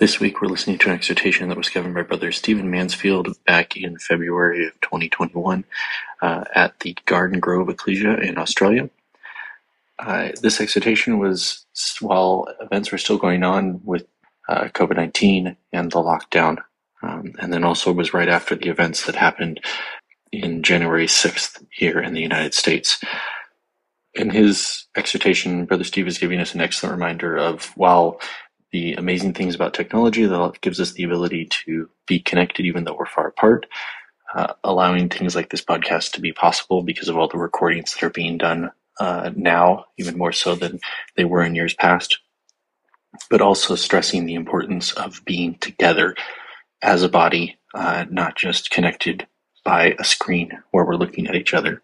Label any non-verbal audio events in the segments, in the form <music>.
This week we're listening to an exhortation that was given by Brother Stephen Mansfield back in February of 2021 uh, at the Garden Grove Ecclesia in Australia. Uh, this exhortation was while events were still going on with uh, COVID 19 and the lockdown, um, and then also was right after the events that happened in January 6th here in the United States. In his exhortation, Brother Steve is giving us an excellent reminder of while the amazing things about technology that gives us the ability to be connected even though we're far apart, uh, allowing things like this podcast to be possible because of all the recordings that are being done uh, now, even more so than they were in years past, but also stressing the importance of being together as a body, uh, not just connected by a screen where we're looking at each other.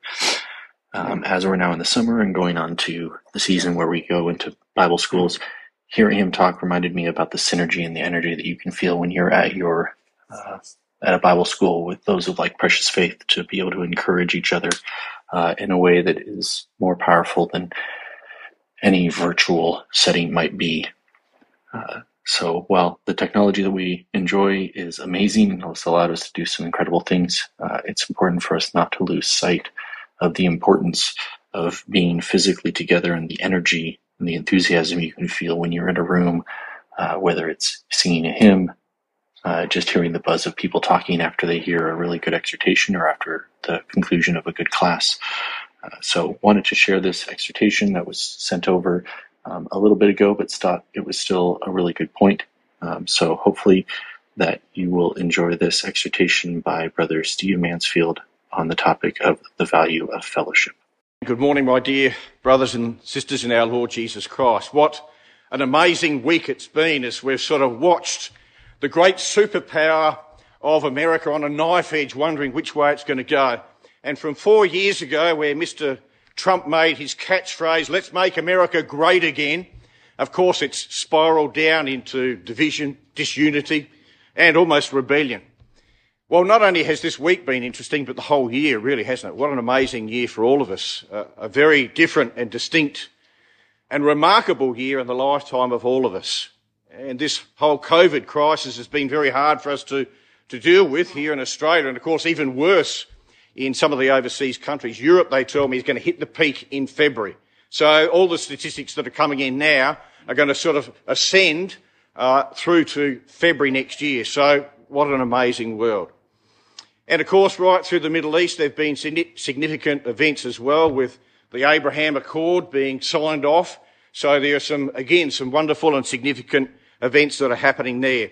Um, as we're now in the summer and going on to the season where we go into Bible schools, hearing him talk reminded me about the synergy and the energy that you can feel when you're at your uh, at a Bible school with those of like precious faith to be able to encourage each other uh, in a way that is more powerful than any virtual setting might be. Uh, so while the technology that we enjoy is amazing and has allowed us to do some incredible things, uh, it's important for us not to lose sight of the importance of being physically together and the energy and the enthusiasm you can feel when you're in a room, uh, whether it's singing a hymn, uh, just hearing the buzz of people talking after they hear a really good exhortation or after the conclusion of a good class. Uh, so, wanted to share this exhortation that was sent over um, a little bit ago, but thought it was still a really good point. Um, so, hopefully, that you will enjoy this exhortation by Brother Steve Mansfield on the topic of the value of fellowship. Good morning, my dear brothers and sisters in our Lord Jesus Christ. What an amazing week it's been as we've sort of watched the great superpower of America on a knife edge, wondering which way it's going to go. And from four years ago, where Mr. Trump made his catchphrase, let's make America great again, of course, it's spiraled down into division, disunity, and almost rebellion. Well, not only has this week been interesting, but the whole year really, hasn't it? What an amazing year for all of us. Uh, a very different and distinct and remarkable year in the lifetime of all of us. And this whole COVID crisis has been very hard for us to, to deal with here in Australia. And of course, even worse in some of the overseas countries. Europe, they tell me, is going to hit the peak in February. So all the statistics that are coming in now are going to sort of ascend uh, through to February next year. So what an amazing world. And of course, right through the Middle East, there have been significant events as well, with the Abraham Accord being signed off. So there are some, again, some wonderful and significant events that are happening there.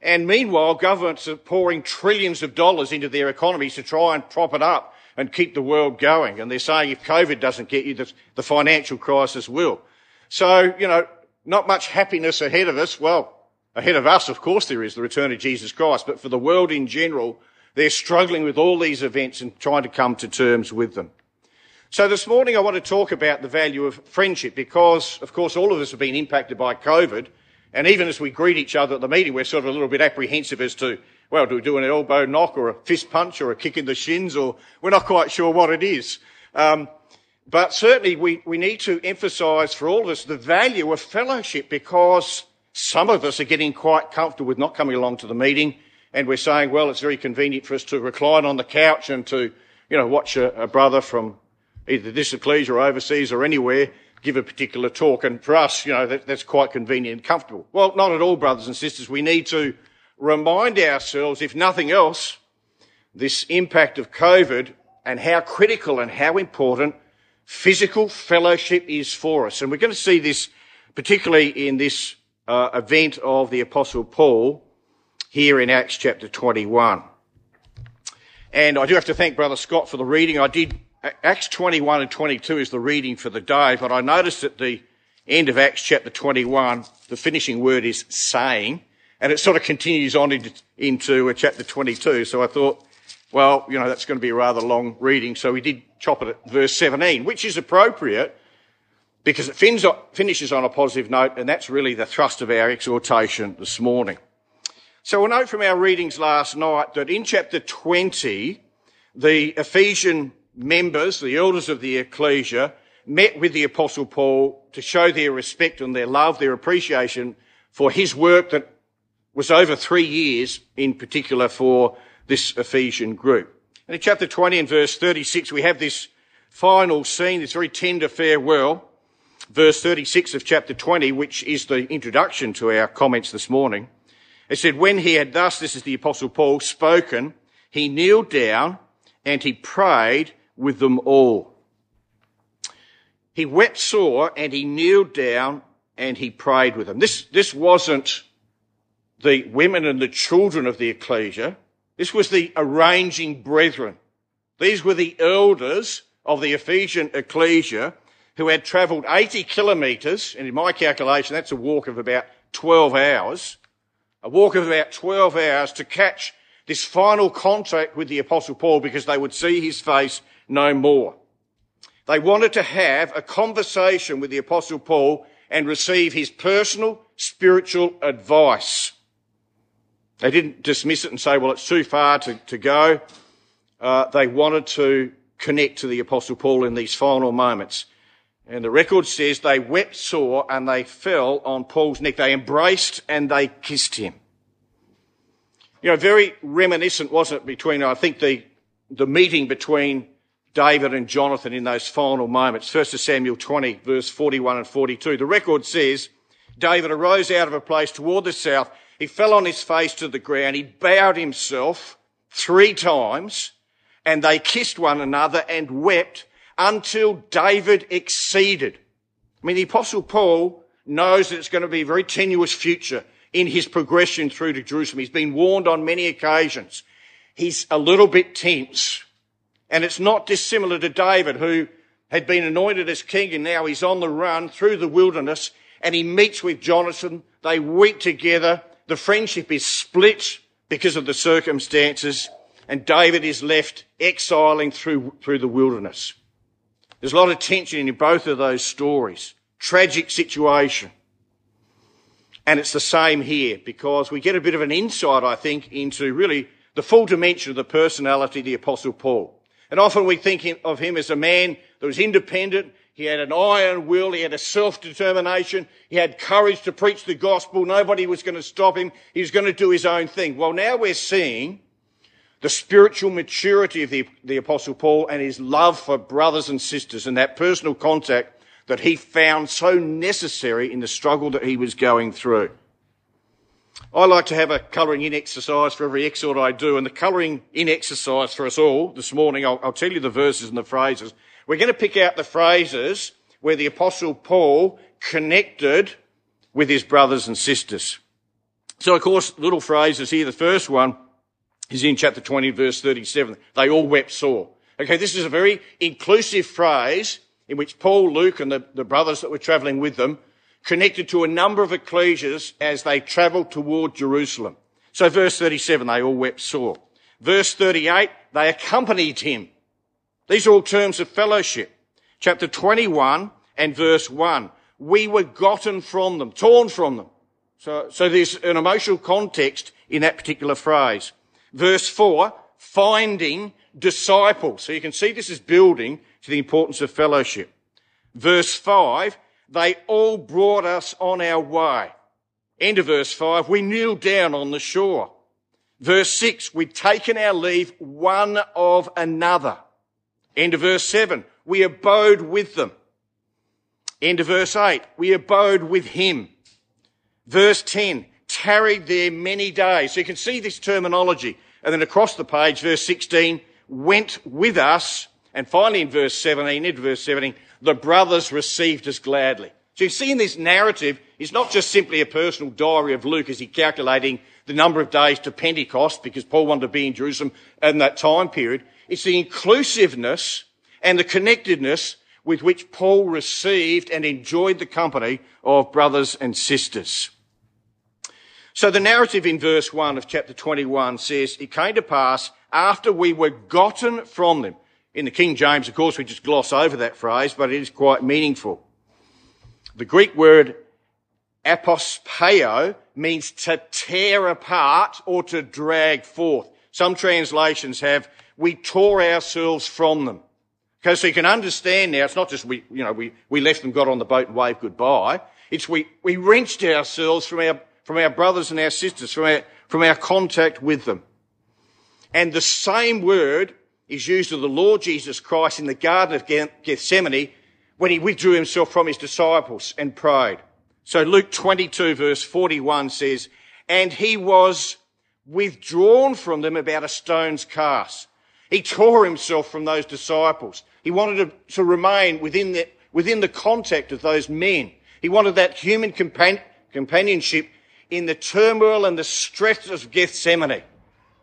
And meanwhile, governments are pouring trillions of dollars into their economies to try and prop it up and keep the world going. And they're saying if COVID doesn't get you, the financial crisis will. So, you know, not much happiness ahead of us. Well, ahead of us, of course, there is the return of Jesus Christ, but for the world in general, they're struggling with all these events and trying to come to terms with them. So this morning I want to talk about the value of friendship because, of course, all of us have been impacted by COVID. And even as we greet each other at the meeting, we're sort of a little bit apprehensive as to, well, do we do an elbow knock or a fist punch or a kick in the shins or we're not quite sure what it is. Um, but certainly we, we need to emphasize for all of us the value of fellowship because some of us are getting quite comfortable with not coming along to the meeting and we're saying, well, it's very convenient for us to recline on the couch and to, you know, watch a, a brother from either this Diocletian or overseas or anywhere give a particular talk. And for us, you know, that, that's quite convenient and comfortable. Well, not at all, brothers and sisters. We need to remind ourselves, if nothing else, this impact of COVID and how critical and how important physical fellowship is for us. And we're going to see this particularly in this uh, event of the Apostle Paul here in Acts chapter 21. And I do have to thank Brother Scott for the reading. I did Acts 21 and 22 is the reading for the day, but I noticed at the end of Acts chapter 21, the finishing word is saying, and it sort of continues on into, into uh, chapter 22. So I thought, well, you know, that's going to be a rather long reading. So we did chop it at verse 17, which is appropriate because it finishes on a positive note, and that's really the thrust of our exhortation this morning. So we'll note from our readings last night that in chapter 20, the Ephesian members, the elders of the ecclesia, met with the apostle Paul to show their respect and their love, their appreciation for his work that was over three years in particular for this Ephesian group. And in chapter 20 and verse 36, we have this final scene, this very tender farewell. Verse 36 of chapter 20, which is the introduction to our comments this morning. It said, when he had thus, this is the apostle Paul, spoken, he kneeled down and he prayed with them all. He wept sore and he kneeled down and he prayed with them. This, this wasn't the women and the children of the ecclesia. This was the arranging brethren. These were the elders of the Ephesian ecclesia who had travelled 80 kilometres, and in my calculation, that's a walk of about 12 hours, a walk of about 12 hours to catch this final contact with the apostle Paul because they would see his face no more. They wanted to have a conversation with the Apostle Paul and receive his personal spiritual advice. They didn't dismiss it and say, well, it's too far to, to go. Uh, they wanted to connect to the Apostle Paul in these final moments. And the record says they wept sore and they fell on Paul's neck. They embraced and they kissed him. You know, very reminiscent, wasn't it, between, I think, the, the meeting between David and Jonathan in those final moments. 1 Samuel 20, verse 41 and 42. The record says, David arose out of a place toward the south. He fell on his face to the ground. He bowed himself three times and they kissed one another and wept until David exceeded. I mean, the apostle Paul knows that it's going to be a very tenuous future in his progression through to Jerusalem. He's been warned on many occasions. He's a little bit tense. And it's not dissimilar to David, who had been anointed as king and now he's on the run through the wilderness and he meets with Jonathan. They weep together. The friendship is split because of the circumstances and David is left exiling through, through the wilderness. There's a lot of tension in both of those stories. Tragic situation. And it's the same here because we get a bit of an insight, I think, into really the full dimension of the personality of the apostle Paul. And often we think of him as a man that was independent. He had an iron will. He had a self-determination. He had courage to preach the gospel. Nobody was going to stop him. He was going to do his own thing. Well, now we're seeing the spiritual maturity of the, the apostle Paul and his love for brothers and sisters and that personal contact that he found so necessary in the struggle that he was going through. I like to have a colouring in exercise for every exhort I do, and the colouring in exercise for us all this morning, I'll, I'll tell you the verses and the phrases. We're going to pick out the phrases where the Apostle Paul connected with his brothers and sisters. So, of course, little phrases here. The first one is in chapter 20, verse 37. They all wept sore. Okay, this is a very inclusive phrase in which Paul, Luke, and the, the brothers that were travelling with them connected to a number of ecclesias as they travelled toward Jerusalem. So verse 37, they all wept sore. Verse 38, they accompanied him. These are all terms of fellowship. Chapter 21 and verse 1. We were gotten from them, torn from them. So, so there's an emotional context in that particular phrase. Verse 4, finding disciples. So you can see this is building to the importance of fellowship. Verse 5, they all brought us on our way. End of verse 5. We kneeled down on the shore. Verse 6. We'd taken our leave one of another. End of verse 7. We abode with them. End of verse 8. We abode with him. Verse 10. Tarried there many days. So you can see this terminology. And then across the page, verse 16, went with us. And finally in verse 17, into verse 17, the brothers received us gladly. So you see in this narrative, it's not just simply a personal diary of Luke as he calculating the number of days to Pentecost because Paul wanted to be in Jerusalem in that time period. It's the inclusiveness and the connectedness with which Paul received and enjoyed the company of brothers and sisters. So the narrative in verse 1 of chapter 21 says, It came to pass after we were gotten from them. In the King James, of course, we just gloss over that phrase, but it is quite meaningful. The Greek word apospao means to tear apart or to drag forth. Some translations have, we tore ourselves from them. Okay, so you can understand now, it's not just we, you know, we, we left them, got on the boat and waved goodbye. It's we, we wrenched ourselves from our from our brothers and our sisters, from our, from our contact with them. And the same word is used of the Lord Jesus Christ in the Garden of Gethsemane when he withdrew himself from his disciples and prayed. So Luke 22 verse 41 says, and he was withdrawn from them about a stone's cast. He tore himself from those disciples. He wanted to, to remain within the, within the contact of those men. He wanted that human compan- companionship in the turmoil and the stress of Gethsemane.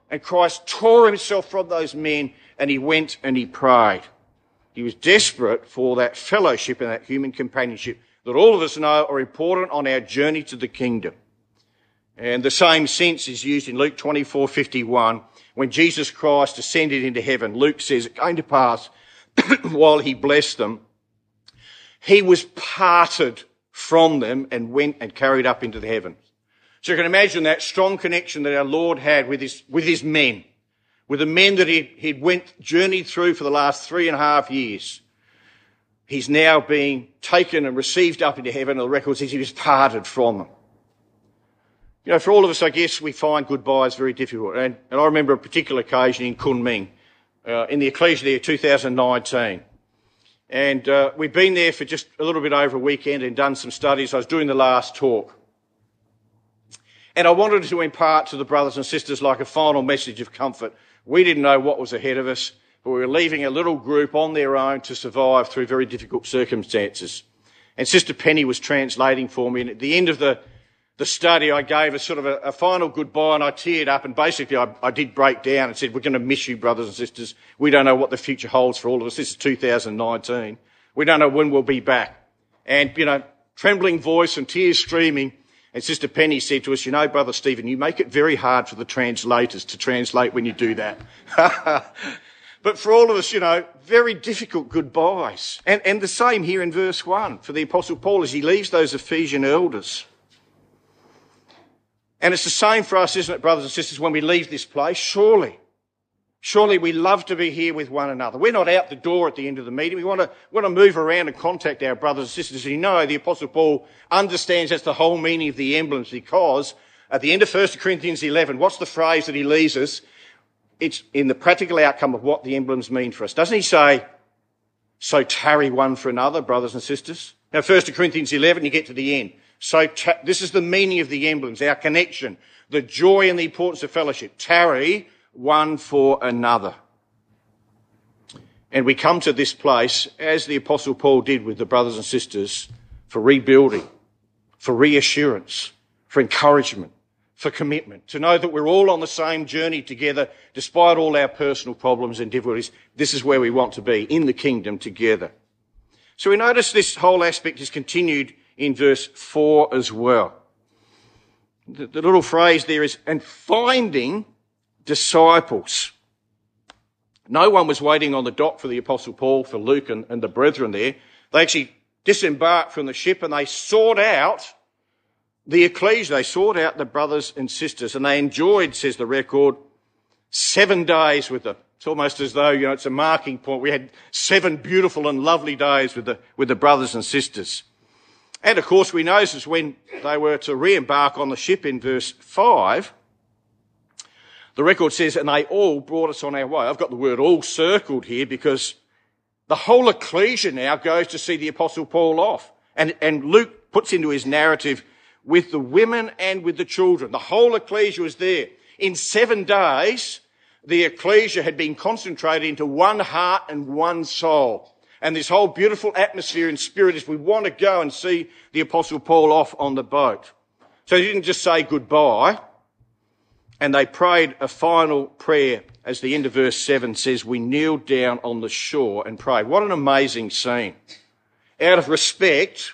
And Christ tore himself from those men and he went and he prayed. He was desperate for that fellowship and that human companionship that all of us know are important on our journey to the kingdom. And the same sense is used in Luke 24:51 when Jesus Christ ascended into heaven. Luke says it came to pass <clears throat> while he blessed them, he was parted from them and went and carried up into the heavens. So you can imagine that strong connection that our Lord had with his, with his men, with the men that he, he'd went, journeyed through for the last three and a half years. He's now being taken and received up into heaven. And the record says he was parted from them. You know, for all of us, I guess we find goodbyes very difficult. And, and I remember a particular occasion in Kunming, uh, in the Ecclesia there, 2019. And uh, we'd been there for just a little bit over a weekend and done some studies. I was doing the last talk. And I wanted to impart to the brothers and sisters like a final message of comfort. We didn't know what was ahead of us, but we were leaving a little group on their own to survive through very difficult circumstances. And Sister Penny was translating for me. And at the end of the, the study, I gave a sort of a, a final goodbye and I teared up. And basically, I, I did break down and said, We're going to miss you, brothers and sisters. We don't know what the future holds for all of us. This is 2019. We don't know when we'll be back. And, you know, trembling voice and tears streaming, and Sister Penny said to us, you know, Brother Stephen, you make it very hard for the translators to translate when you do that. <laughs> but for all of us, you know, very difficult goodbyes. And, and the same here in verse 1 for the Apostle Paul as he leaves those Ephesian elders. And it's the same for us, isn't it, brothers and sisters, when we leave this place? Surely Surely we love to be here with one another. We're not out the door at the end of the meeting. We want to, want to move around and contact our brothers and sisters. You know, the Apostle Paul understands that's the whole meaning of the emblems because at the end of 1 Corinthians 11, what's the phrase that he leaves us? It's in the practical outcome of what the emblems mean for us. Doesn't he say, so tarry one for another, brothers and sisters? Now, 1 Corinthians 11, you get to the end. So ta- this is the meaning of the emblems, our connection, the joy and the importance of fellowship. Tarry one for another. And we come to this place, as the Apostle Paul did with the brothers and sisters, for rebuilding, for reassurance, for encouragement, for commitment, to know that we're all on the same journey together, despite all our personal problems and difficulties. This is where we want to be, in the kingdom together. So we notice this whole aspect is continued in verse 4 as well. The, the little phrase there is, and finding disciples. No one was waiting on the dock for the Apostle Paul, for Luke and, and the brethren there. They actually disembarked from the ship and they sought out the ecclesia. They sought out the brothers and sisters and they enjoyed, says the record, seven days with them. It's almost as though, you know, it's a marking point. We had seven beautiful and lovely days with the, with the brothers and sisters. And of course, we notice when they were to re-embark on the ship in verse 5, the record says, and they all brought us on our way. I've got the word all circled here because the whole ecclesia now goes to see the apostle Paul off. And, and Luke puts into his narrative with the women and with the children. The whole ecclesia was there. In seven days, the ecclesia had been concentrated into one heart and one soul. And this whole beautiful atmosphere and spirit is we want to go and see the apostle Paul off on the boat. So he didn't just say goodbye. And they prayed a final prayer. As the end of verse 7 says, we kneeled down on the shore and prayed. What an amazing scene. Out of respect,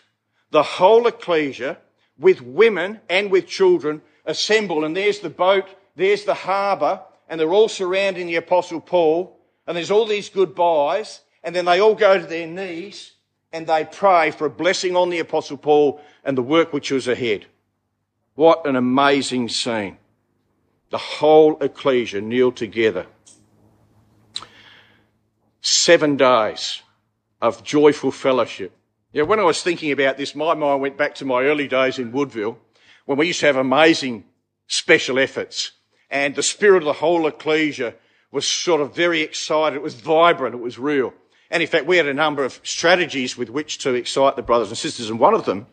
the whole ecclesia, with women and with children, assemble, and there's the boat, there's the harbour, and they're all surrounding the Apostle Paul, and there's all these goodbyes, and then they all go to their knees and they pray for a blessing on the Apostle Paul and the work which was ahead. What an amazing scene. The whole ecclesia kneeled together. Seven days of joyful fellowship. Yeah, when I was thinking about this, my mind went back to my early days in Woodville when we used to have amazing special efforts and the spirit of the whole ecclesia was sort of very excited. It was vibrant. It was real. And in fact, we had a number of strategies with which to excite the brothers and sisters. And one of them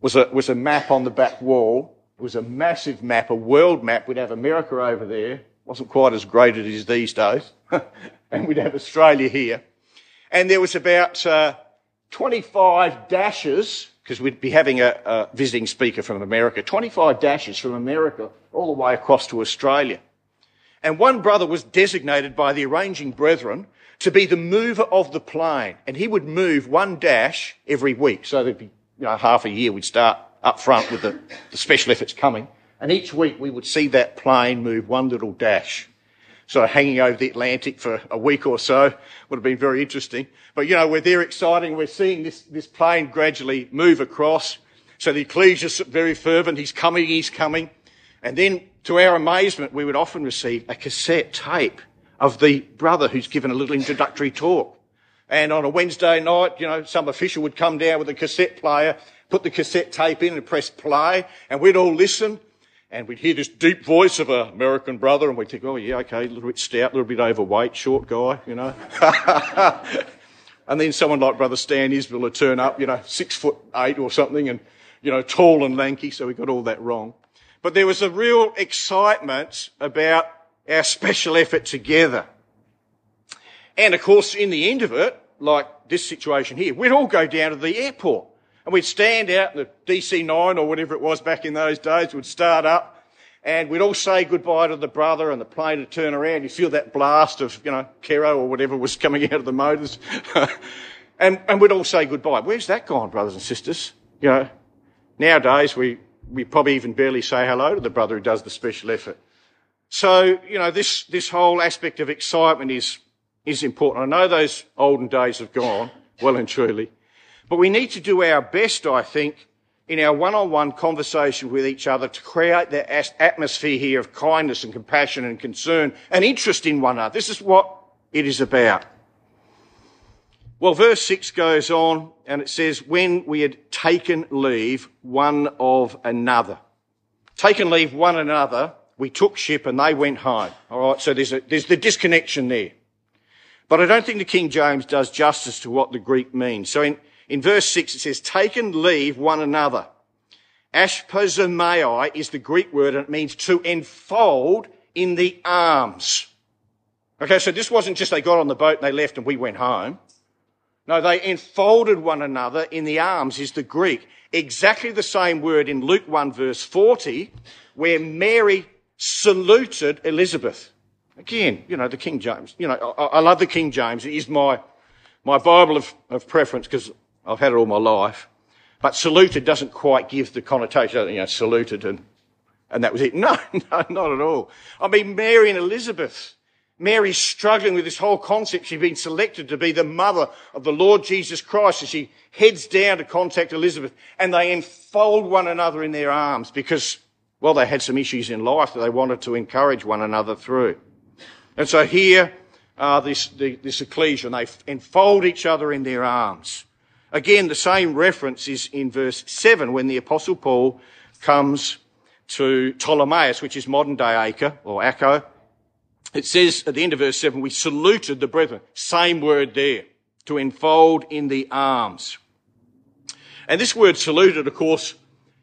was a, was a map on the back wall. It was a massive map, a world map. We'd have America over there. Wasn't quite as great as it is these days. <laughs> and we'd have Australia here. And there was about uh, 25 dashes, because we'd be having a, a visiting speaker from America, 25 dashes from America all the way across to Australia. And one brother was designated by the arranging brethren to be the mover of the plane. And he would move one dash every week. So there'd be, you know, half a year we'd start up front with the, the special efforts coming. And each week we would see that plane move one little dash. Of hanging over the Atlantic for a week or so would have been very interesting. But you know, we're there exciting. We're seeing this, this plane gradually move across. So the ecclesia's very fervent. He's coming, he's coming. And then to our amazement, we would often receive a cassette tape of the brother who's given a little introductory talk. And on a Wednesday night, you know, some official would come down with a cassette player, put the cassette tape in and press play, and we'd all listen. And we'd hear this deep voice of an American brother, and we'd think, oh, yeah, okay, a little bit stout, a little bit overweight, short guy, you know. <laughs> and then someone like Brother Stan Isbell would turn up, you know, six foot eight or something, and, you know, tall and lanky, so we got all that wrong. But there was a real excitement about our special effort together. And of course, in the end of it, like this situation here, we'd all go down to the airport and we'd stand out in the DC-9 or whatever it was back in those days, would start up and we'd all say goodbye to the brother and the plane would turn around. You feel that blast of, you know, Kero or whatever was coming out of the motors. <laughs> and, and we'd all say goodbye. Where's that gone, brothers and sisters? You know, nowadays we, we probably even barely say hello to the brother who does the special effort. So, you know, this, this whole aspect of excitement is, is important. I know those olden days have gone, well and truly, but we need to do our best, I think, in our one-on-one conversation with each other to create that atmosphere here of kindness and compassion and concern and interest in one another. This is what it is about. Well, verse 6 goes on and it says, when we had taken leave one of another. Taken leave one another we took ship and they went home. All right, so there's, a, there's the disconnection there. But I don't think the King James does justice to what the Greek means. So in, in verse 6 it says, Take and leave one another. Aspazomai is the Greek word and it means to enfold in the arms. Okay, so this wasn't just they got on the boat and they left and we went home. No, they enfolded one another in the arms is the Greek. Exactly the same word in Luke 1 verse 40, where Mary saluted Elizabeth. Again, you know, the King James. You know, I, I love the King James. It is my, my Bible of, of preference because I've had it all my life. But saluted doesn't quite give the connotation, you know, saluted and, and that was it. <laughs> No, no, not at all. I mean, Mary and Elizabeth. Mary's struggling with this whole concept. She's been selected to be the mother of the Lord Jesus Christ and she heads down to contact Elizabeth and they enfold one another in their arms because well, they had some issues in life that they wanted to encourage one another through. And so here, uh, this, the, this ecclesia, and they enfold each other in their arms. Again, the same reference is in verse 7 when the Apostle Paul comes to Ptolemais, which is modern day Acre or Acco. It says at the end of verse 7, we saluted the brethren. Same word there, to enfold in the arms. And this word saluted, of course,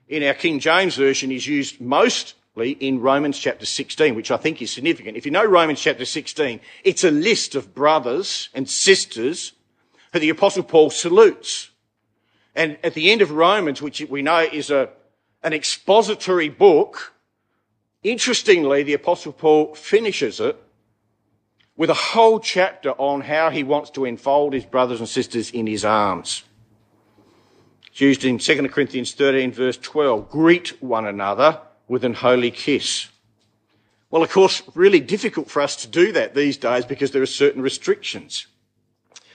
in our King James Version is used mostly in Romans chapter 16, which I think is significant. If you know Romans chapter 16, it's a list of brothers and sisters who the Apostle Paul salutes. And at the end of Romans, which we know is a, an expository book, Interestingly, the Apostle Paul finishes it with a whole chapter on how he wants to enfold his brothers and sisters in his arms. It's used in 2 Corinthians 13, verse 12. Greet one another with an holy kiss. Well, of course, really difficult for us to do that these days because there are certain restrictions.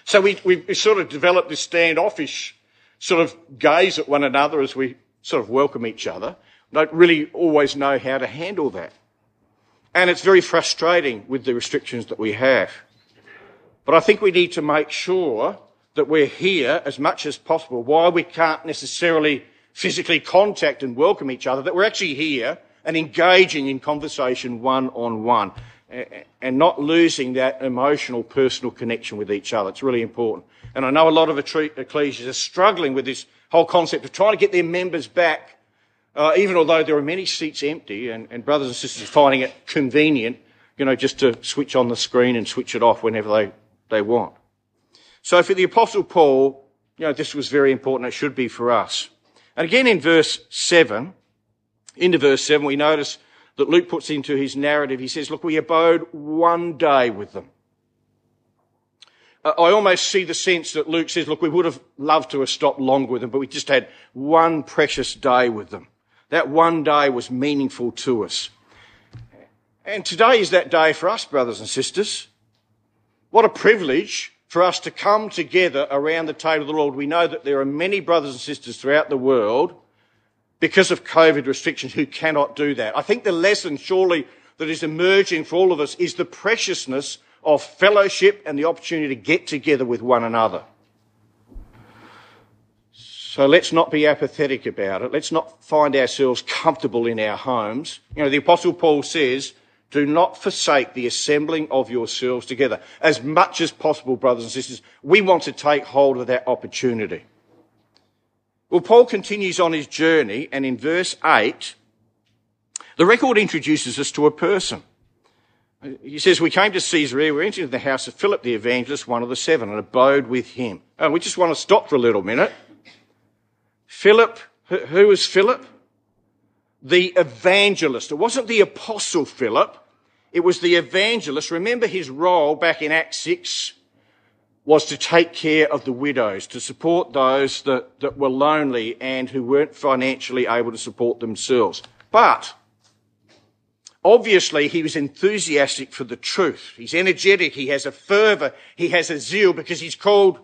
So we, we sort of develop this standoffish sort of gaze at one another as we sort of welcome each other. Don't really always know how to handle that. And it's very frustrating with the restrictions that we have. But I think we need to make sure that we're here as much as possible while we can't necessarily physically contact and welcome each other, that we're actually here and engaging in conversation one on one and not losing that emotional personal connection with each other. It's really important. And I know a lot of ecclesias are struggling with this whole concept of trying to get their members back uh, even although there are many seats empty and, and brothers and sisters finding it convenient, you know, just to switch on the screen and switch it off whenever they, they want. So for the apostle Paul, you know, this was very important. It should be for us. And again in verse seven, into verse seven, we notice that Luke puts into his narrative, he says, look, we abode one day with them. Uh, I almost see the sense that Luke says, look, we would have loved to have stopped longer with them, but we just had one precious day with them. That one day was meaningful to us. And today is that day for us, brothers and sisters. What a privilege for us to come together around the table of the Lord. We know that there are many brothers and sisters throughout the world because of COVID restrictions who cannot do that. I think the lesson surely that is emerging for all of us is the preciousness of fellowship and the opportunity to get together with one another. So let's not be apathetic about it. Let's not find ourselves comfortable in our homes. You know, the apostle Paul says, do not forsake the assembling of yourselves together. As much as possible, brothers and sisters, we want to take hold of that opportunity. Well, Paul continues on his journey, and in verse 8, the record introduces us to a person. He says, We came to Caesarea, we entered the house of Philip the evangelist, one of the seven, and abode with him. And we just want to stop for a little minute. Philip, who was Philip? The evangelist. It wasn't the apostle Philip. It was the evangelist. Remember his role back in Acts 6 was to take care of the widows, to support those that, that were lonely and who weren't financially able to support themselves. But obviously he was enthusiastic for the truth. He's energetic. He has a fervor. He has a zeal because he's called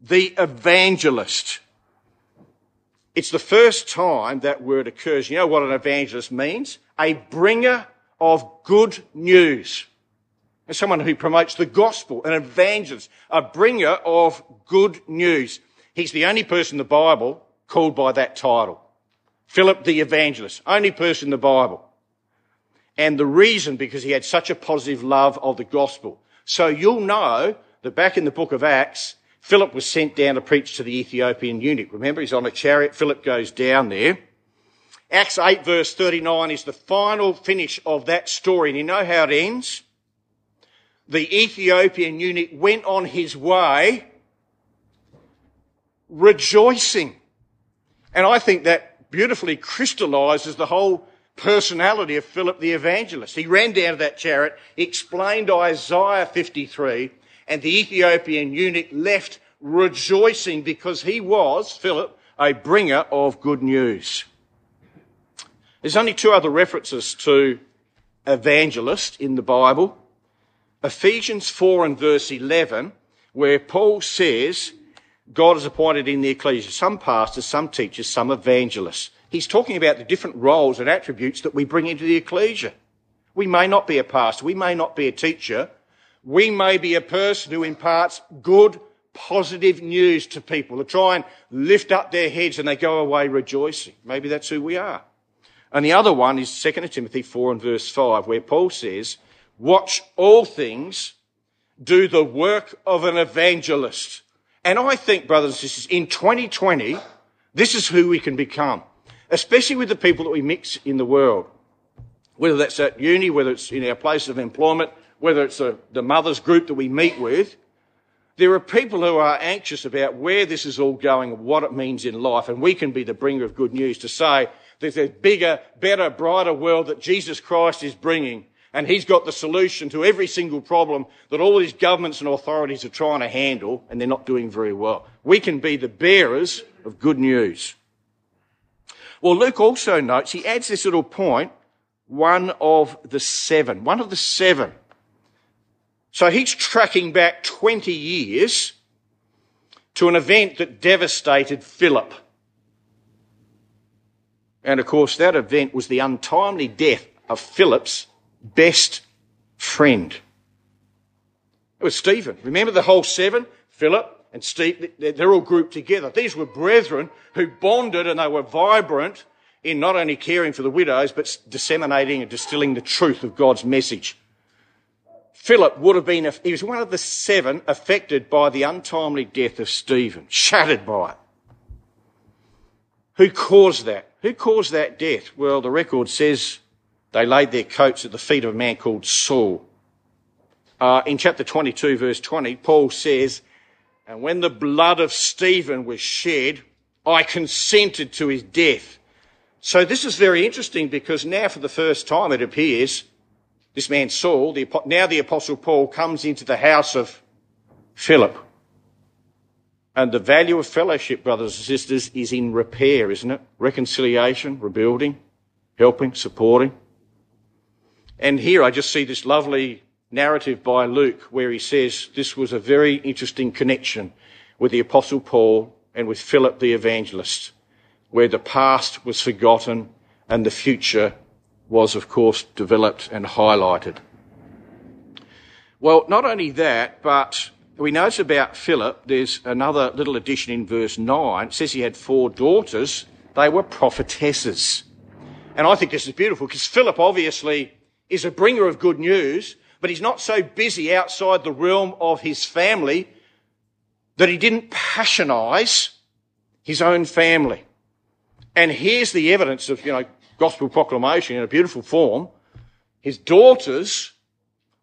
the evangelist. It's the first time that word occurs. You know what an evangelist means? A bringer of good news. As someone who promotes the gospel, an evangelist, a bringer of good news. He's the only person in the Bible called by that title. Philip the evangelist, only person in the Bible. And the reason because he had such a positive love of the gospel. So you'll know that back in the book of Acts, Philip was sent down to preach to the Ethiopian eunuch. Remember, he's on a chariot. Philip goes down there. Acts 8 verse 39 is the final finish of that story. And you know how it ends? The Ethiopian eunuch went on his way rejoicing. And I think that beautifully crystallizes the whole personality of Philip the evangelist. He ran down to that chariot, explained Isaiah 53, and the Ethiopian eunuch left rejoicing because he was, Philip, a bringer of good news. There's only two other references to evangelist in the Bible. Ephesians 4 and verse 11, where Paul says, God has appointed in the ecclesia some pastors, some teachers, some evangelists. He's talking about the different roles and attributes that we bring into the ecclesia. We may not be a pastor, we may not be a teacher, we may be a person who imparts good, positive news to people to try and lift up their heads and they go away rejoicing. Maybe that's who we are. And the other one is 2 Timothy 4 and verse 5, where Paul says, Watch all things, do the work of an evangelist. And I think, brothers and sisters, in 2020, this is who we can become, especially with the people that we mix in the world. Whether that's at uni, whether it's in our place of employment, whether it's a, the mothers group that we meet with, there are people who are anxious about where this is all going and what it means in life, and we can be the bringer of good news to say there's a bigger, better, brighter world that Jesus Christ is bringing, and He's got the solution to every single problem that all these governments and authorities are trying to handle, and they're not doing very well. We can be the bearers of good news. Well, Luke also notes, he adds this little point, one of the seven. One of the seven. So he's tracking back 20 years to an event that devastated Philip. And of course, that event was the untimely death of Philip's best friend. It was Stephen. Remember the whole seven? Philip, and Steve, they're all grouped together. These were brethren who bonded and they were vibrant in not only caring for the widows, but disseminating and distilling the truth of God's message. Philip would have been, he was one of the seven affected by the untimely death of Stephen, shattered by it. Who caused that? Who caused that death? Well, the record says they laid their coats at the feet of a man called Saul. Uh, in chapter 22, verse 20, Paul says, and when the blood of Stephen was shed, I consented to his death. So this is very interesting because now for the first time it appears this man Saul, the, now the apostle Paul comes into the house of Philip. And the value of fellowship, brothers and sisters, is in repair, isn't it? Reconciliation, rebuilding, helping, supporting. And here I just see this lovely narrative by Luke where he says this was a very interesting connection with the Apostle Paul and with Philip the evangelist, where the past was forgotten and the future was, of course, developed and highlighted. Well, not only that, but we notice about Philip, there's another little addition in verse 9. It says he had four daughters. They were prophetesses. And I think this is beautiful because Philip obviously is a bringer of good news, but he's not so busy outside the realm of his family that he didn't passionize his own family. And here's the evidence of, you know, gospel proclamation in a beautiful form. His daughters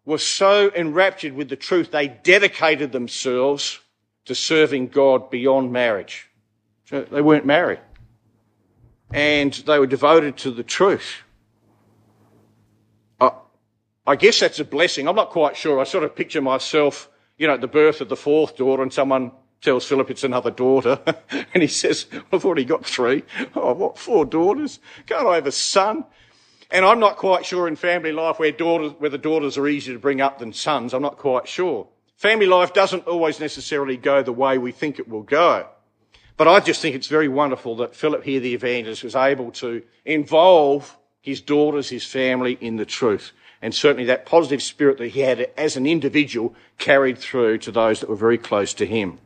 were so enraptured with the truth, they dedicated themselves to serving God beyond marriage. So they weren't married. And they were devoted to the truth. I guess that's a blessing. I'm not quite sure. I sort of picture myself, you know, at the birth of the fourth daughter and someone tells Philip it's another daughter. <laughs> and he says, I've already got three. Oh, what, four daughters? Can't I have a son? And I'm not quite sure in family life where daughters, where the daughters are easier to bring up than sons. I'm not quite sure. Family life doesn't always necessarily go the way we think it will go. But I just think it's very wonderful that Philip here, the evangelist, was able to involve his daughters, his family in the truth and certainly that positive spirit that he had as an individual carried through to those that were very close to him.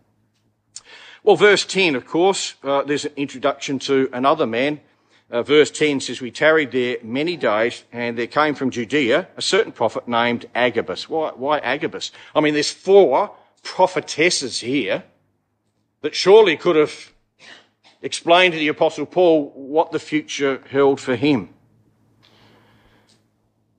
Well, verse 10, of course, uh, there's an introduction to another man. Uh, verse 10 says, We tarried there many days, and there came from Judea a certain prophet named Agabus. Why, why Agabus? I mean, there's four prophetesses here that surely could have explained to the Apostle Paul what the future held for him.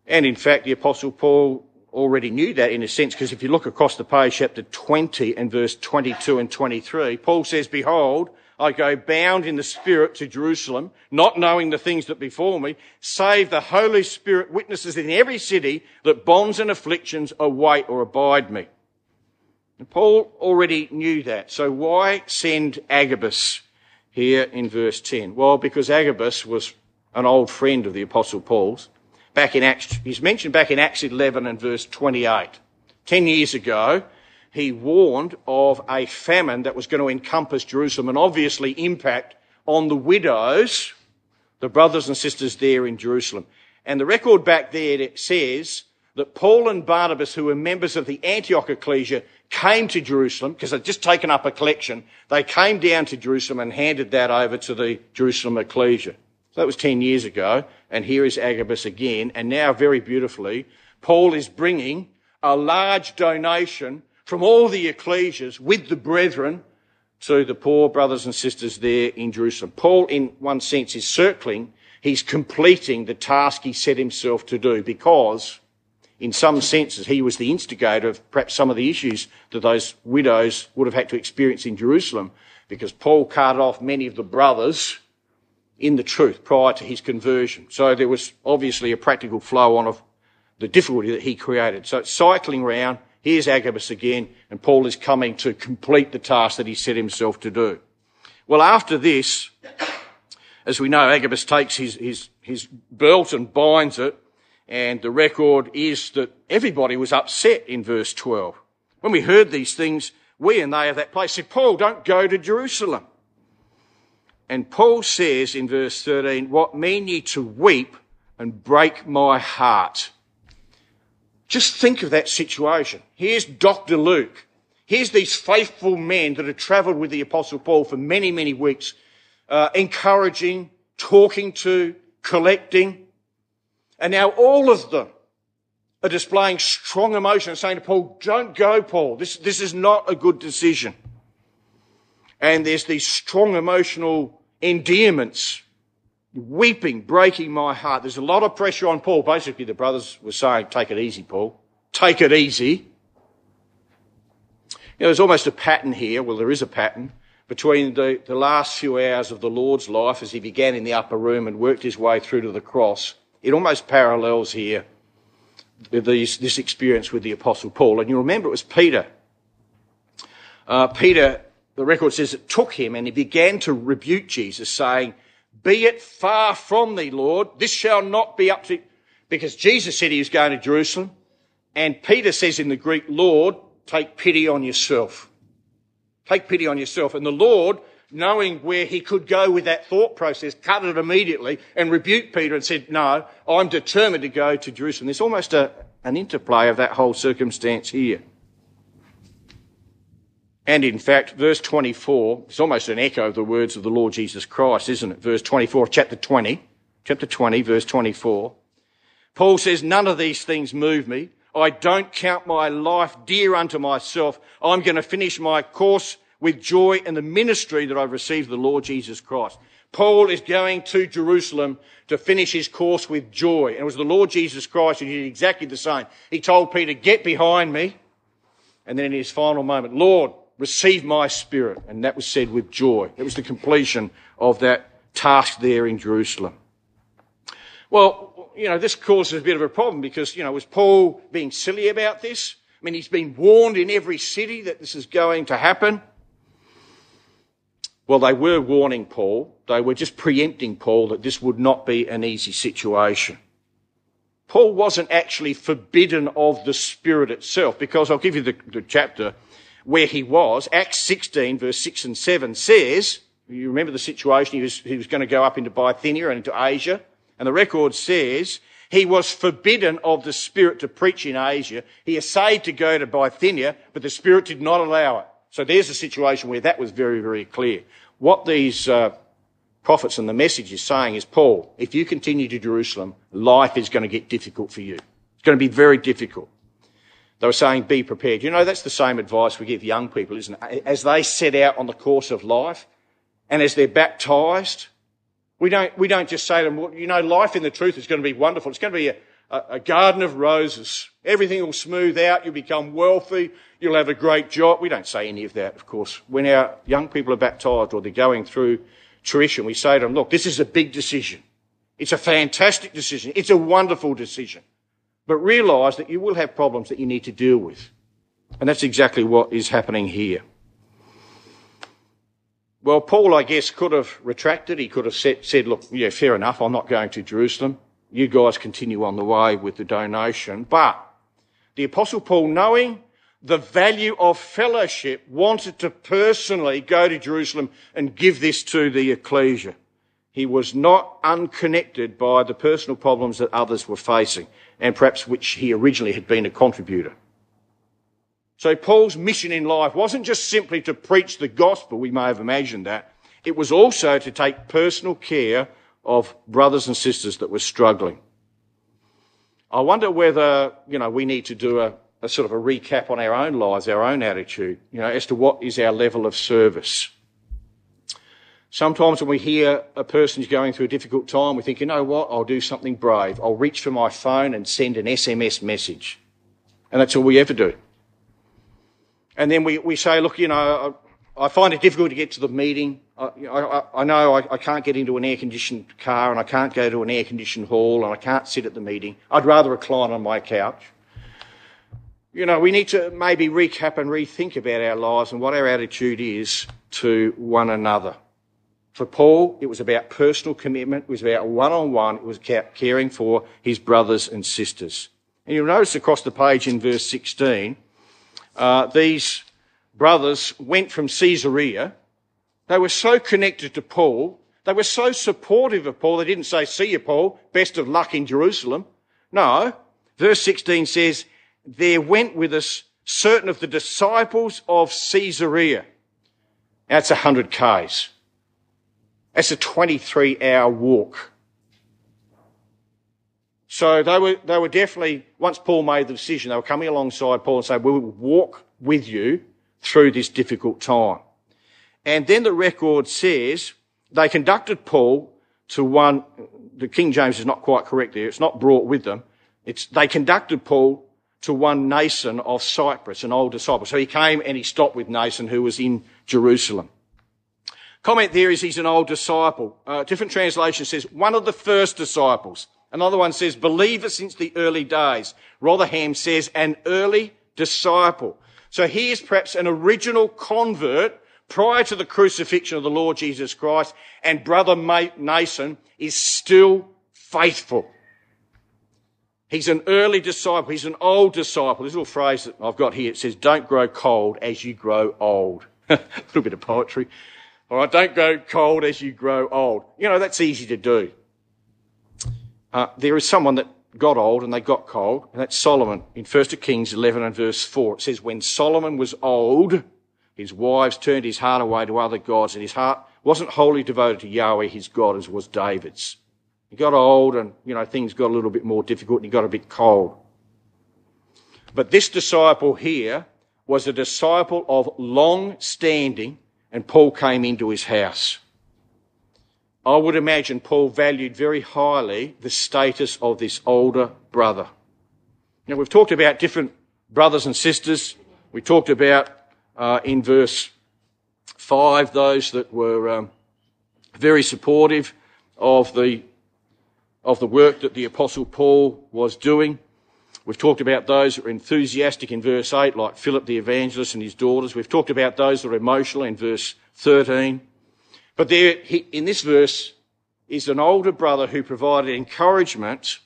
And in fact, the Apostle Paul already knew that in a sense, because if you look across the page, chapter 20 and verse 22 and 23, Paul says, Behold, I go bound in the Spirit to Jerusalem, not knowing the things that befall me, save the Holy Spirit witnesses in every city that bonds and afflictions await or abide me. And Paul already knew that. So why send Agabus here in verse 10? Well, because Agabus was an old friend of the Apostle Paul's back in Acts, he's mentioned back in Acts 11 and verse 28. Ten years ago, he warned of a famine that was going to encompass Jerusalem and obviously impact on the widows, the brothers and sisters there in Jerusalem. And the record back there says that Paul and Barnabas, who were members of the Antioch Ecclesia, came to Jerusalem because they'd just taken up a collection. They came down to Jerusalem and handed that over to the Jerusalem Ecclesia. So that was 10 years ago. And here is Agabus again. And now, very beautifully, Paul is bringing a large donation from all the ecclesias with the brethren to the poor brothers and sisters there in Jerusalem. Paul, in one sense, is circling. He's completing the task he set himself to do because in some senses, he was the instigator of perhaps some of the issues that those widows would have had to experience in Jerusalem because Paul carted off many of the brothers in the truth prior to his conversion. So there was obviously a practical flow on of the difficulty that he created. So cycling round, here's Agabus again, and Paul is coming to complete the task that he set himself to do. Well, after this, as we know, Agabus takes his, his, his belt and binds it, and the record is that everybody was upset in verse 12. When we heard these things, we and they of that place said, Paul, don't go to Jerusalem. And Paul says in verse 13, What mean ye to weep and break my heart? Just think of that situation. Here's Dr. Luke. Here's these faithful men that had travelled with the Apostle Paul for many, many weeks, uh, encouraging, talking to, collecting. And now all of them are displaying strong emotion saying to Paul, don't go, Paul. This, this is not a good decision. And there's these strong emotional endearments, weeping, breaking my heart. There's a lot of pressure on Paul. Basically, the brothers were saying, take it easy, Paul. Take it easy. You know, there's almost a pattern here. Well, there is a pattern between the, the last few hours of the Lord's life as he began in the upper room and worked his way through to the cross. It almost parallels here these, this experience with the Apostle Paul. And you remember it was Peter. Uh, Peter, the record says it took him and he began to rebuke Jesus, saying, Be it far from thee, Lord. This shall not be up to. Because Jesus said he was going to Jerusalem. And Peter says in the Greek, Lord, take pity on yourself. Take pity on yourself. And the Lord, knowing where he could go with that thought process, cut it immediately and rebuked Peter and said, No, I'm determined to go to Jerusalem. There's almost a, an interplay of that whole circumstance here. And in fact, verse 24 is almost an echo of the words of the Lord Jesus Christ, isn't it? Verse 24, chapter 20, chapter 20, verse 24. Paul says, None of these things move me. I don't count my life dear unto myself. I'm going to finish my course with joy in the ministry that I've received of the Lord Jesus Christ. Paul is going to Jerusalem to finish his course with joy. And it was the Lord Jesus Christ who did exactly the same. He told Peter, get behind me. And then in his final moment, Lord, receive my spirit. And that was said with joy. It was the completion of that task there in Jerusalem. Well, you know, this causes a bit of a problem because, you know, was Paul being silly about this? I mean, he's been warned in every city that this is going to happen. Well, they were warning Paul. They were just preempting Paul that this would not be an easy situation. Paul wasn't actually forbidden of the Spirit itself because I'll give you the, the chapter where he was. Acts 16 verse 6 and 7 says, you remember the situation, he was, he was going to go up into Bithynia and into Asia. And the record says he was forbidden of the Spirit to preach in Asia. He essayed to go to Bithynia, but the Spirit did not allow it. So there's a situation where that was very, very clear. What these uh, prophets and the message is saying is, Paul, if you continue to Jerusalem, life is going to get difficult for you. It's going to be very difficult. They were saying, be prepared. You know, that's the same advice we give young people, isn't it? As they set out on the course of life and as they're baptized, we don't, we don't just say to them, well, you know, life in the truth is going to be wonderful. It's going to be a, a, garden of roses. Everything will smooth out. You'll become wealthy. You'll have a great job. We don't say any of that, of course. When our young people are baptized or they're going through tuition, we say to them, look, this is a big decision. It's a fantastic decision. It's a wonderful decision. But realize that you will have problems that you need to deal with. And that's exactly what is happening here. Well, Paul, I guess, could have retracted. He could have said, said, look, yeah, fair enough. I'm not going to Jerusalem. You guys continue on the way with the donation. But the apostle Paul, knowing the value of fellowship, wanted to personally go to Jerusalem and give this to the ecclesia. He was not unconnected by the personal problems that others were facing and perhaps which he originally had been a contributor. So Paul's mission in life wasn't just simply to preach the gospel, we may have imagined that. It was also to take personal care of brothers and sisters that were struggling. I wonder whether, you know, we need to do a, a sort of a recap on our own lives, our own attitude, you know, as to what is our level of service. Sometimes when we hear a person's going through a difficult time, we think, you know what, I'll do something brave. I'll reach for my phone and send an SMS message. And that's all we ever do. And then we, we say, look, you know, I, I find it difficult to get to the meeting. I, I, I know I, I can't get into an air conditioned car and I can't go to an air conditioned hall and I can't sit at the meeting. I'd rather recline on my couch. You know, we need to maybe recap and rethink about our lives and what our attitude is to one another. For Paul, it was about personal commitment. It was about one on one. It was about caring for his brothers and sisters. And you'll notice across the page in verse 16, uh, these brothers went from Caesarea. They were so connected to Paul. They were so supportive of Paul. They didn't say, see you, Paul. Best of luck in Jerusalem. No. Verse 16 says, there went with us certain of the disciples of Caesarea. That's a hundred Ks. That's a 23 hour walk. So they were, they were definitely, once Paul made the decision, they were coming alongside Paul and saying, we will walk with you through this difficult time. And then the record says they conducted Paul to one, the King James is not quite correct there. It's not brought with them. It's, they conducted Paul to one Mnason of Cyprus, an old disciple. So he came and he stopped with Mnason, who was in Jerusalem. Comment there is he's an old disciple. Uh, different translation says one of the first disciples. Another one says believer since the early days. Rotherham says an early disciple. So he is perhaps an original convert prior to the crucifixion of the Lord Jesus Christ and brother Mnason is still faithful. He's an early disciple. He's an old disciple. This little phrase that I've got here, it says, don't grow cold as you grow old. <laughs> a little bit of poetry. All right, don't go cold as you grow old. You know, that's easy to do. Uh, there is someone that got old and they got cold, and that's Solomon in 1 Kings 11 and verse 4. It says, When Solomon was old, his wives turned his heart away to other gods, and his heart wasn't wholly devoted to Yahweh, his God, as was David's. He got old and, you know, things got a little bit more difficult and he got a bit cold. But this disciple here was a disciple of long standing and Paul came into his house. I would imagine Paul valued very highly the status of this older brother. Now, we've talked about different brothers and sisters. We talked about uh, in verse 5 those that were um, very supportive of the, of the work that the Apostle Paul was doing. We've talked about those that are enthusiastic in verse 8, like Philip the evangelist and his daughters. We've talked about those that are emotional in verse 13. But there, in this verse, is an older brother who provided encouragement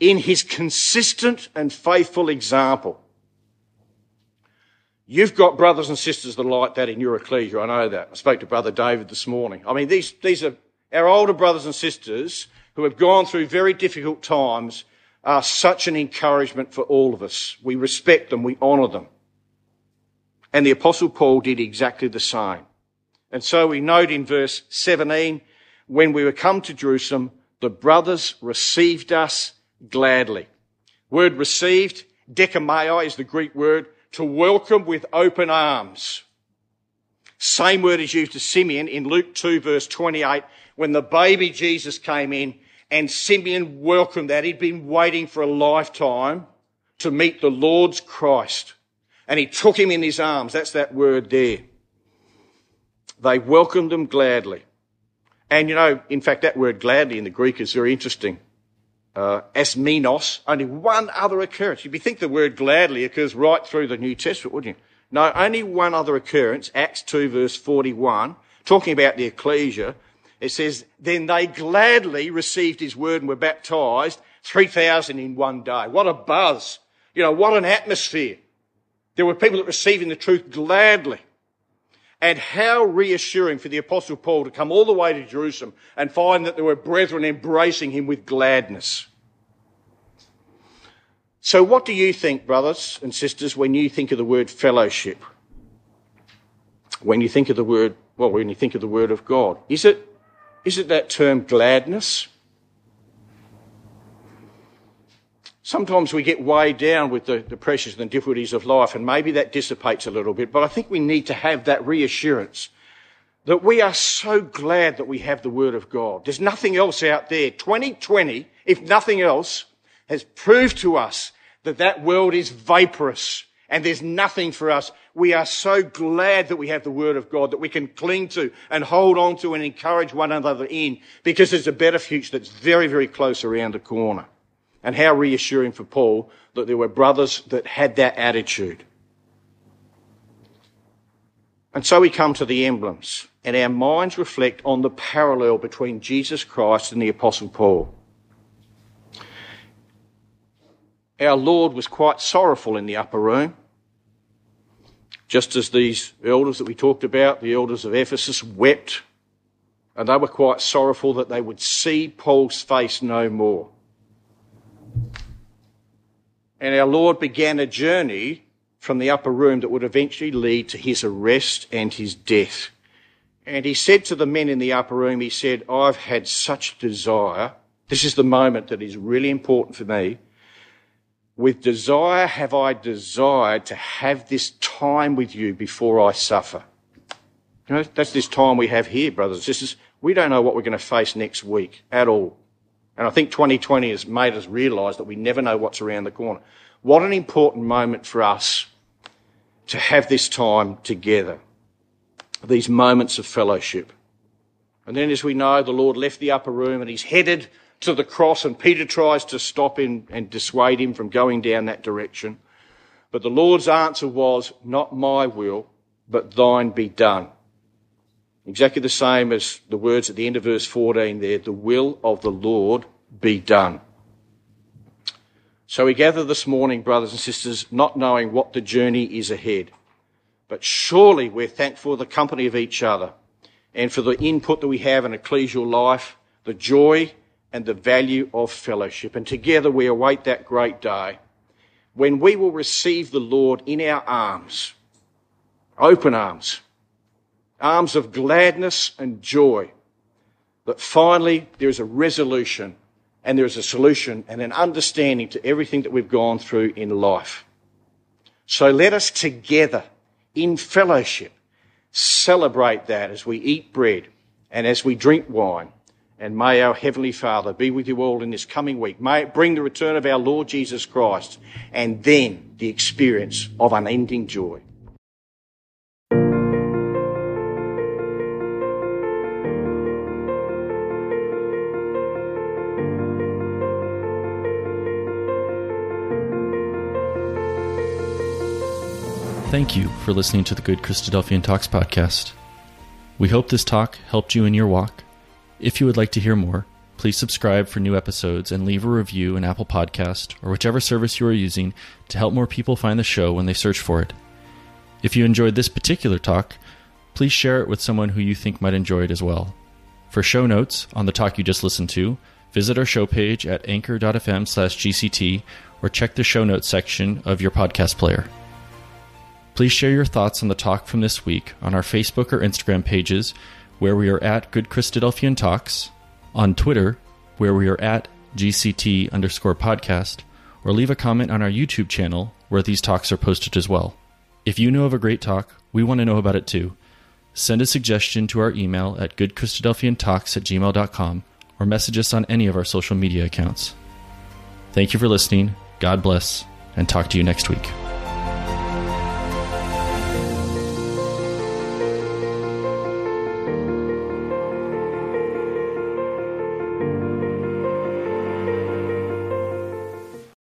in his consistent and faithful example. You've got brothers and sisters that are like that in your ecclesia. I know that. I spoke to Brother David this morning. I mean, these, these are our older brothers and sisters who have gone through very difficult times are such an encouragement for all of us. We respect them, we honour them. And the Apostle Paul did exactly the same. And so we note in verse 17, when we were come to Jerusalem, the brothers received us gladly. Word received, dechomai is the Greek word, to welcome with open arms. Same word is used to Simeon in Luke 2 verse 28 when the baby Jesus came in and Simeon welcomed that. He'd been waiting for a lifetime to meet the Lord's Christ. And he took him in his arms. That's that word there. They welcomed him gladly. And you know, in fact, that word gladly in the Greek is very interesting. Uh, only one other occurrence. You'd think the word gladly occurs right through the New Testament, wouldn't you? No, only one other occurrence, Acts 2 verse 41, talking about the ecclesia, it says, then they gladly received his word and were baptized, 3,000 in one day. What a buzz. You know, what an atmosphere. There were people that receiving the truth gladly. And how reassuring for the apostle Paul to come all the way to Jerusalem and find that there were brethren embracing him with gladness. So what do you think, brothers and sisters, when you think of the word fellowship? When you think of the word, well, when you think of the word of God, is it is it that term gladness? Sometimes we get weighed down with the, the pressures and the difficulties of life, and maybe that dissipates a little bit, but I think we need to have that reassurance that we are so glad that we have the Word of God. There's nothing else out there. 2020, if nothing else, has proved to us that that world is vaporous and there's nothing for us. We are so glad that we have the Word of God that we can cling to and hold on to and encourage one another in because there's a better future that's very, very close around the corner. And how reassuring for Paul that there were brothers that had that attitude. And so we come to the emblems, and our minds reflect on the parallel between Jesus Christ and the Apostle Paul. Our Lord was quite sorrowful in the upper room, just as these elders that we talked about, the elders of Ephesus, wept, and they were quite sorrowful that they would see Paul's face no more. And our Lord began a journey from the upper room that would eventually lead to his arrest and his death. And he said to the men in the upper room, he said, I've had such desire. This is the moment that is really important for me. With desire have I desired to have this time with you before I suffer. You know, that's this time we have here, brothers and sisters. We don't know what we're going to face next week at all. And I think 2020 has made us realise that we never know what's around the corner. What an important moment for us to have this time together, these moments of fellowship. And then, as we know, the Lord left the upper room and he's headed to the cross, and Peter tries to stop him and dissuade him from going down that direction. But the Lord's answer was, Not my will, but thine be done. Exactly the same as the words at the end of verse 14 there, the will of the Lord be done. So we gather this morning, brothers and sisters, not knowing what the journey is ahead. But surely we're thankful for the company of each other and for the input that we have in ecclesial life, the joy and the value of fellowship. And together we await that great day when we will receive the Lord in our arms, open arms, arms of gladness and joy, that finally there is a resolution and there is a solution and an understanding to everything that we've gone through in life. So let us together in fellowship celebrate that as we eat bread and as we drink wine. And may our Heavenly Father be with you all in this coming week. May it bring the return of our Lord Jesus Christ and then the experience of unending joy. Thank you for listening to the Good Christadelphian Talks podcast. We hope this talk helped you in your walk. If you would like to hear more, please subscribe for new episodes and leave a review in Apple Podcast or whichever service you are using to help more people find the show when they search for it. If you enjoyed this particular talk, please share it with someone who you think might enjoy it as well. For show notes on the talk you just listened to, visit our show page at anchor.fm slash GCT or check the show notes section of your podcast player. Please share your thoughts on the talk from this week on our Facebook or Instagram pages, where we are at Good Christadelphian Talks, on Twitter, where we are at GCT underscore podcast, or leave a comment on our YouTube channel, where these talks are posted as well. If you know of a great talk, we want to know about it too. Send a suggestion to our email at goodchristadelphiantalks at gmail.com or message us on any of our social media accounts. Thank you for listening. God bless, and talk to you next week.